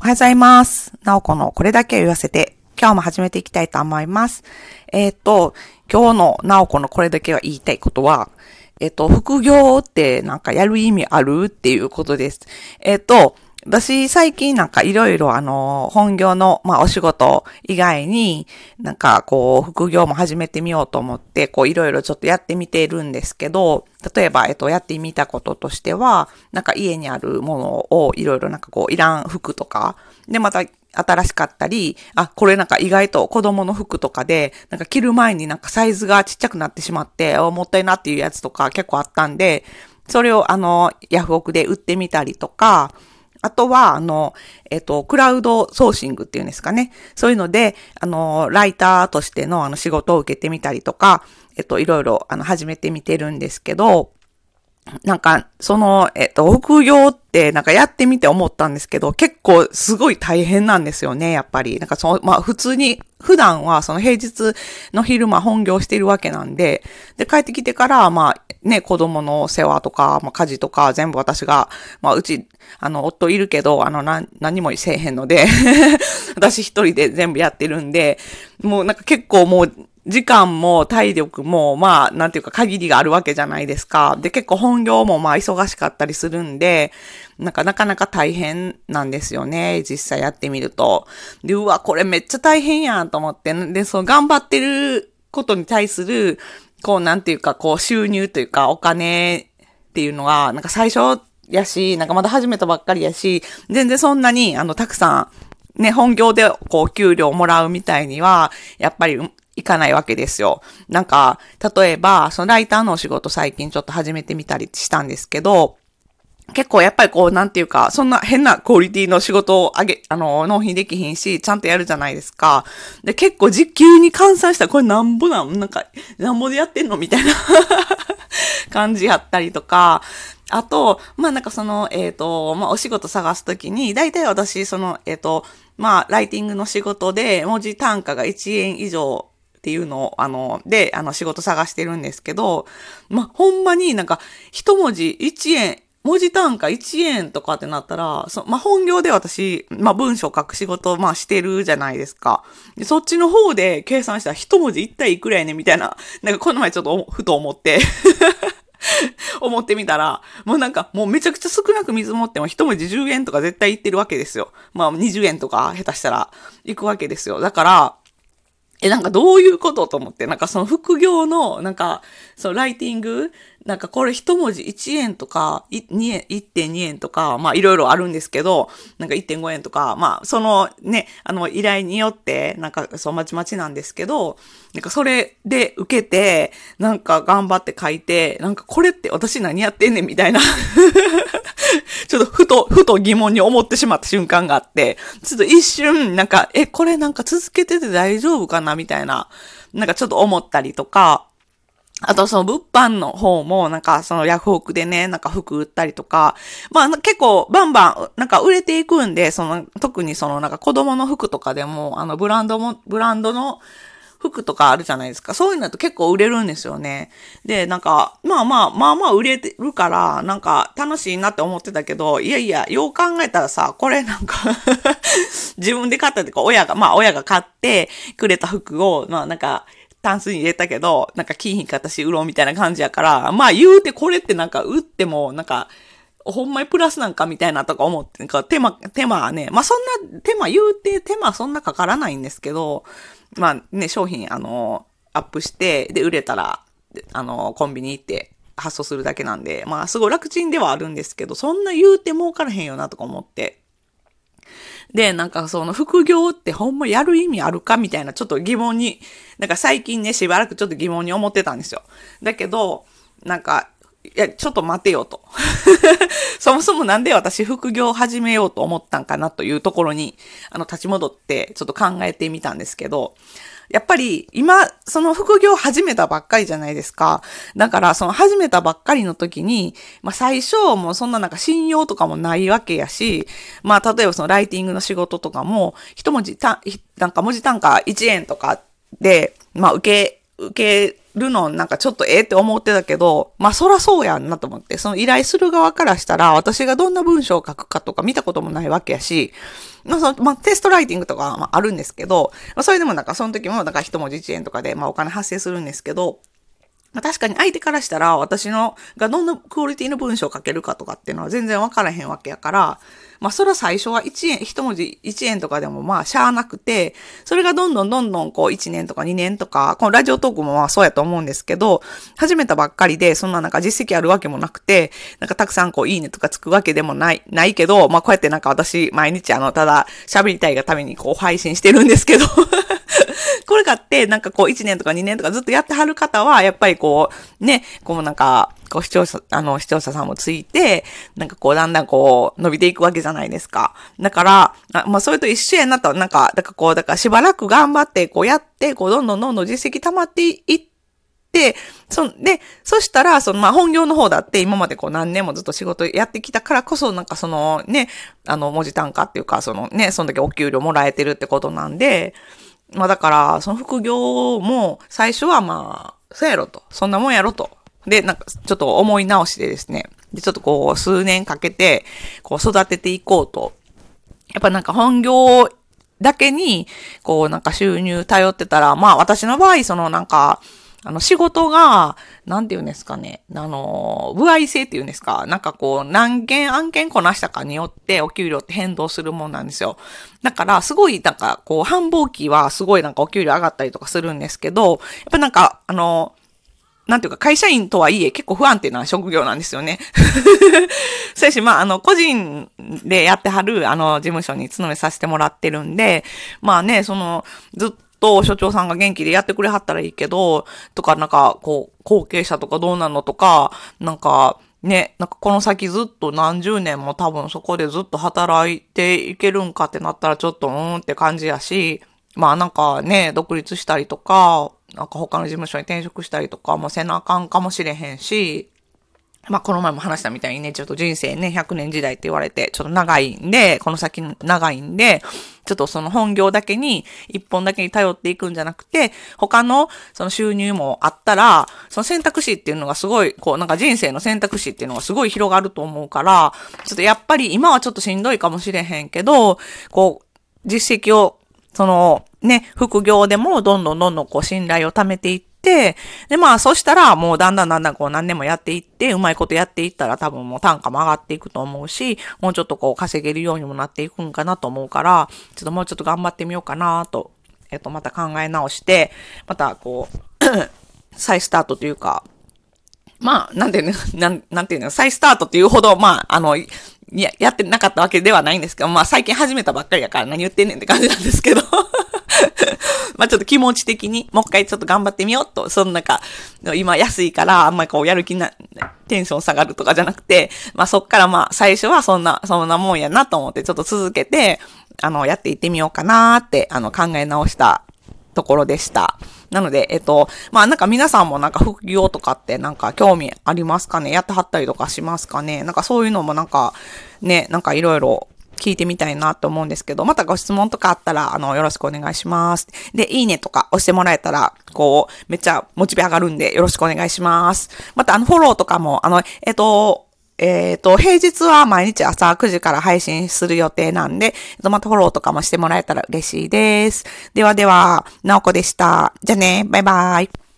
おはようございます。なおこのこれだけを言わせて、今日も始めていきたいと思います。えっ、と、今日のなおこのこれだけは言いたいことは、えっ、と、副業ってなんかやる意味あるっていうことです。えっ、と、私、最近なんかいろいろあの、本業の、まあお仕事以外に、なんかこう、副業も始めてみようと思って、こういろいろちょっとやってみているんですけど、例えば、えっと、やってみたこととしては、なんか家にあるものをいろいろなんかこう、いらん服とか、で、また新しかったり、あ、これなんか意外と子供の服とかで、なんか着る前になんかサイズがちっちゃくなってしまって、あもったいなっていうやつとか結構あったんで、それをあの、ヤフオクで売ってみたりとか、あとは、あの、えっと、クラウドソーシングっていうんですかね。そういうので、あの、ライターとしてのあの仕事を受けてみたりとか、えっと、いろいろ、あの、始めてみてるんですけど、なんか、その、えっと、副業って、なんかやってみて思ったんですけど、結構すごい大変なんですよね、やっぱり。なんかその、まあ普通に、普段はその平日の昼間本業してるわけなんで、で、帰ってきてから、まあね、子供の世話とか、まあ家事とか全部私が、まあうち、あの、夫いるけど、あの、な、何もせえへんので、私一人で全部やってるんで、もうなんか結構もう、時間も体力も、まあ、なんていうか限りがあるわけじゃないですか。で、結構本業もまあ忙しかったりするんで、なんかなかなか大変なんですよね。実際やってみると。で、うわ、これめっちゃ大変やんと思って。で、その頑張ってることに対する、こう、なんていうか、こう、収入というか、お金っていうのは、なんか最初やし、なんかまだ始めたばっかりやし、全然そんなに、あの、たくさん、ね、本業でこう給料をもらうみたいには、やっぱりいかないわけですよ。なんか、例えば、そのライターのお仕事最近ちょっと始めてみたりしたんですけど、結構やっぱりこう、なんていうか、そんな変なクオリティの仕事をあげ、あの、納品できひんし、ちゃんとやるじゃないですか。で、結構時給に換算したら、これなんぼなん？なんか、なんぼでやってんの？みたいな 感じやったりとか、あと、まあなんかその、えっ、と、まあお仕事探すときに、大体私、その、えっ、と、まあライティングの仕事で文字単価が1円以上っていうのを、あの、で、あの仕事探してるんですけど、まほんまになんか一文字1円、文字単価1円とかってなったら、そまあ、本業で私、まあ、文章書く仕事、まあ、してるじゃないですか。でそっちの方で計算したら一文字一体いくらやねみたいな、なんかこの前ちょっとふと思って 思ってみたら、もうなんか、もうめちゃくちゃ少なく水持っても一文字10円とか絶対いってるわけですよ。まあ20円とか下手したら行くわけですよ。だから、え、なんかどういうことと思って、なんかその副業の、なんか、そのライティング、なんかこれ一文字1円とか、2円、1.2円とか、まあいろいろあるんですけど、なんか1.5円とか、まあそのね、あの依頼によって、なんかそうまちまちなんですけど、なんかそれで受けて、なんか頑張って書いて、なんかこれって私何やってんねんみたいな。ちょっとふと、ふと疑問に思ってしまった瞬間があって、ちょっと一瞬、なんか、え、これなんか続けてて大丈夫かなみたいな、なんかちょっと思ったりとか、あとその物販の方も、なんかそのヤフオクでね、なんか服売ったりとか、まあ結構バンバン、なんか売れていくんで、その、特にそのなんか子供の服とかでも、あのブランドも、ブランドの服とかあるじゃないですか。そういうのだと結構売れるんですよね。で、なんか、まあまあ、まあまあ売れてるから、なんか楽しいなって思ってたけど、いやいや、よう考えたらさ、これなんか 自分で買ったってか、親が、まあ親が買ってくれた服を、まあなんか、タンスに入れたけど、なんか金品形売ろうみたいな感じやから、まあ言うてこれってなんか売っても、なんか、ほんまにプラスなんかみたいなとか思って、なんか手間、手間はね、まあそんな、手間言うて手間そんなかからないんですけど、まあね、商品あの、アップして、で、売れたら、あの、コンビニ行って発送するだけなんで、まあすごい楽ちんではあるんですけど、そんな言うて儲からへんよなとか思って。で、なんかその副業ってほんまやる意味あるかみたいなちょっと疑問に、なんか最近ね、しばらくちょっと疑問に思ってたんですよ。だけど、なんか、いや、ちょっと待てよと。そもそもなんで私副業を始めようと思ったんかなというところに、あの、立ち戻ってちょっと考えてみたんですけど、やっぱり今、その副業始めたばっかりじゃないですか。だから、その始めたばっかりの時に、まあ最初もそんななんか信用とかもないわけやし、まあ例えばそのライティングの仕事とかも、一文字た、なんか文字単価1円とかで、まあ受け、受けるのなんかちょっとええって思ってたけど、まあそらそうやんなと思って、その依頼する側からしたら私がどんな文章を書くかとか見たこともないわけやし、まあその、まあテストライティングとかはまああるんですけど、まあそれでもなんかその時もなんか一文字一円とかでまあお金発生するんですけど、まあ、確かに相手からしたら私のがどんなクオリティの文章を書けるかとかっていうのは全然わからへんわけやから、まあそれは最初は1円、一文字1円とかでもまあしゃあなくて、それがどんどんどんどんこう1年とか2年とか、このラジオトークもまあそうやと思うんですけど、始めたばっかりでそんななんか実績あるわけもなくて、なんかたくさんこういいねとかつくわけでもない、ないけど、まあこうやってなんか私毎日あのただ喋りたいがためにこう配信してるんですけど。これかって、なんかこう1年とか2年とかずっとやってはる方は、やっぱりこう、ね、こうなんか、こう視聴者、あの、視聴者さんもついて、なんかこう、だんだんこう、伸びていくわけじゃないですか。だから、まあ、それと一緒やなと、なんか、だからこう、だからしばらく頑張って、こうやって、こう、どんどんどんどん実績溜まっていって、そ、で、そしたら、その、まあ、本業の方だって今までこう何年もずっと仕事やってきたからこそ、なんかそのね、あの、文字単価っていうか、そのね、その時お給料もらえてるってことなんで、まあだから、その副業も最初はまあ、そうやろと。そんなもんやろと。で、なんかちょっと思い直してですね。で、ちょっとこう、数年かけて、こう育てていこうと。やっぱなんか本業だけに、こうなんか収入頼ってたら、まあ私の場合、そのなんか、あの、仕事が、なんて言うんですかね。あの、部合制って言うんですか。なんかこう、何件案件こなしたかによってお給料って変動するもんなんですよ。だから、すごい、なんかこう、繁忙期はすごいなんかお給料上がったりとかするんですけど、やっぱなんか、あの、なんていうか、会社員とはいえ結構不安定な職業なんですよね。そうやし、まあ、あの、個人でやってはる、あの、事務所に勤めさせてもらってるんで、まあね、その、ずっと、と所長さんが元気でやってくれはったらいいけど、とかなんか、こう、後継者とかどうなのとか、なんか、ね、なんかこの先ずっと何十年も多分そこでずっと働いていけるんかってなったらちょっとうーんって感じやし、まあなんかね、独立したりとか、なんか他の事務所に転職したりとかもせなあかんかもしれへんし、まあ、この前も話したみたいにね、ちょっと人生ね、100年時代って言われて、ちょっと長いんで、この先長いんで、ちょっとその本業だけに、一本だけに頼っていくんじゃなくて、他のその収入もあったら、その選択肢っていうのがすごい、こう、なんか人生の選択肢っていうのがすごい広がると思うから、ちょっとやっぱり今はちょっとしんどいかもしれへんけど、こう、実績を、その、ね、副業でもどんどんどんどんこう信頼を貯めていって、、で、まあ、そしたら、もうだんだんだんだんこう何年もやっていって、うまいことやっていったら多分もう単価も上がっていくと思うし、もうちょっとこう稼げるようにもなっていくんかなと思うから、ちょっともうちょっと頑張ってみようかなと、えっと、また考え直して、またこう 再スタートというか、まあ、なんていうの、なん、なんていうの、再スタートっていうほど、まあ、あの、や、やってなかったわけではないんですけど、まあ最近始めたばっかりやから何言ってんねんって感じなんですけど。まあちょっと気持ち的に、もう一回ちょっと頑張ってみようと、その中、今安いから、あんまりこうやる気な、テンション下がるとかじゃなくて、まあそっからまあ最初はそんな、そんなもんやなと思ってちょっと続けて、あの、やっていってみようかなって、あの、考え直したところでした。なので、えっと、まあなんか皆さんもなんか副業とかってなんか興味ありますかね？やってはったりとかしますかね？なんかそういうのもなんかね、なんかいろいろ聞いてみたいなと思うんですけど、またご質問とかあったら、あの、よろしくお願いします。で、いいねとか押してもらえたら、こう、めっちゃモチベ上がるんで、よろしくお願いします。また、あの、フォローとかも、あの、えっと、えっ、ー、と、平日は毎日朝9時から配信する予定なんで、またフォローとかもしてもらえたら嬉しいです。ではでは、なおこでした。じゃあね、バイバイ。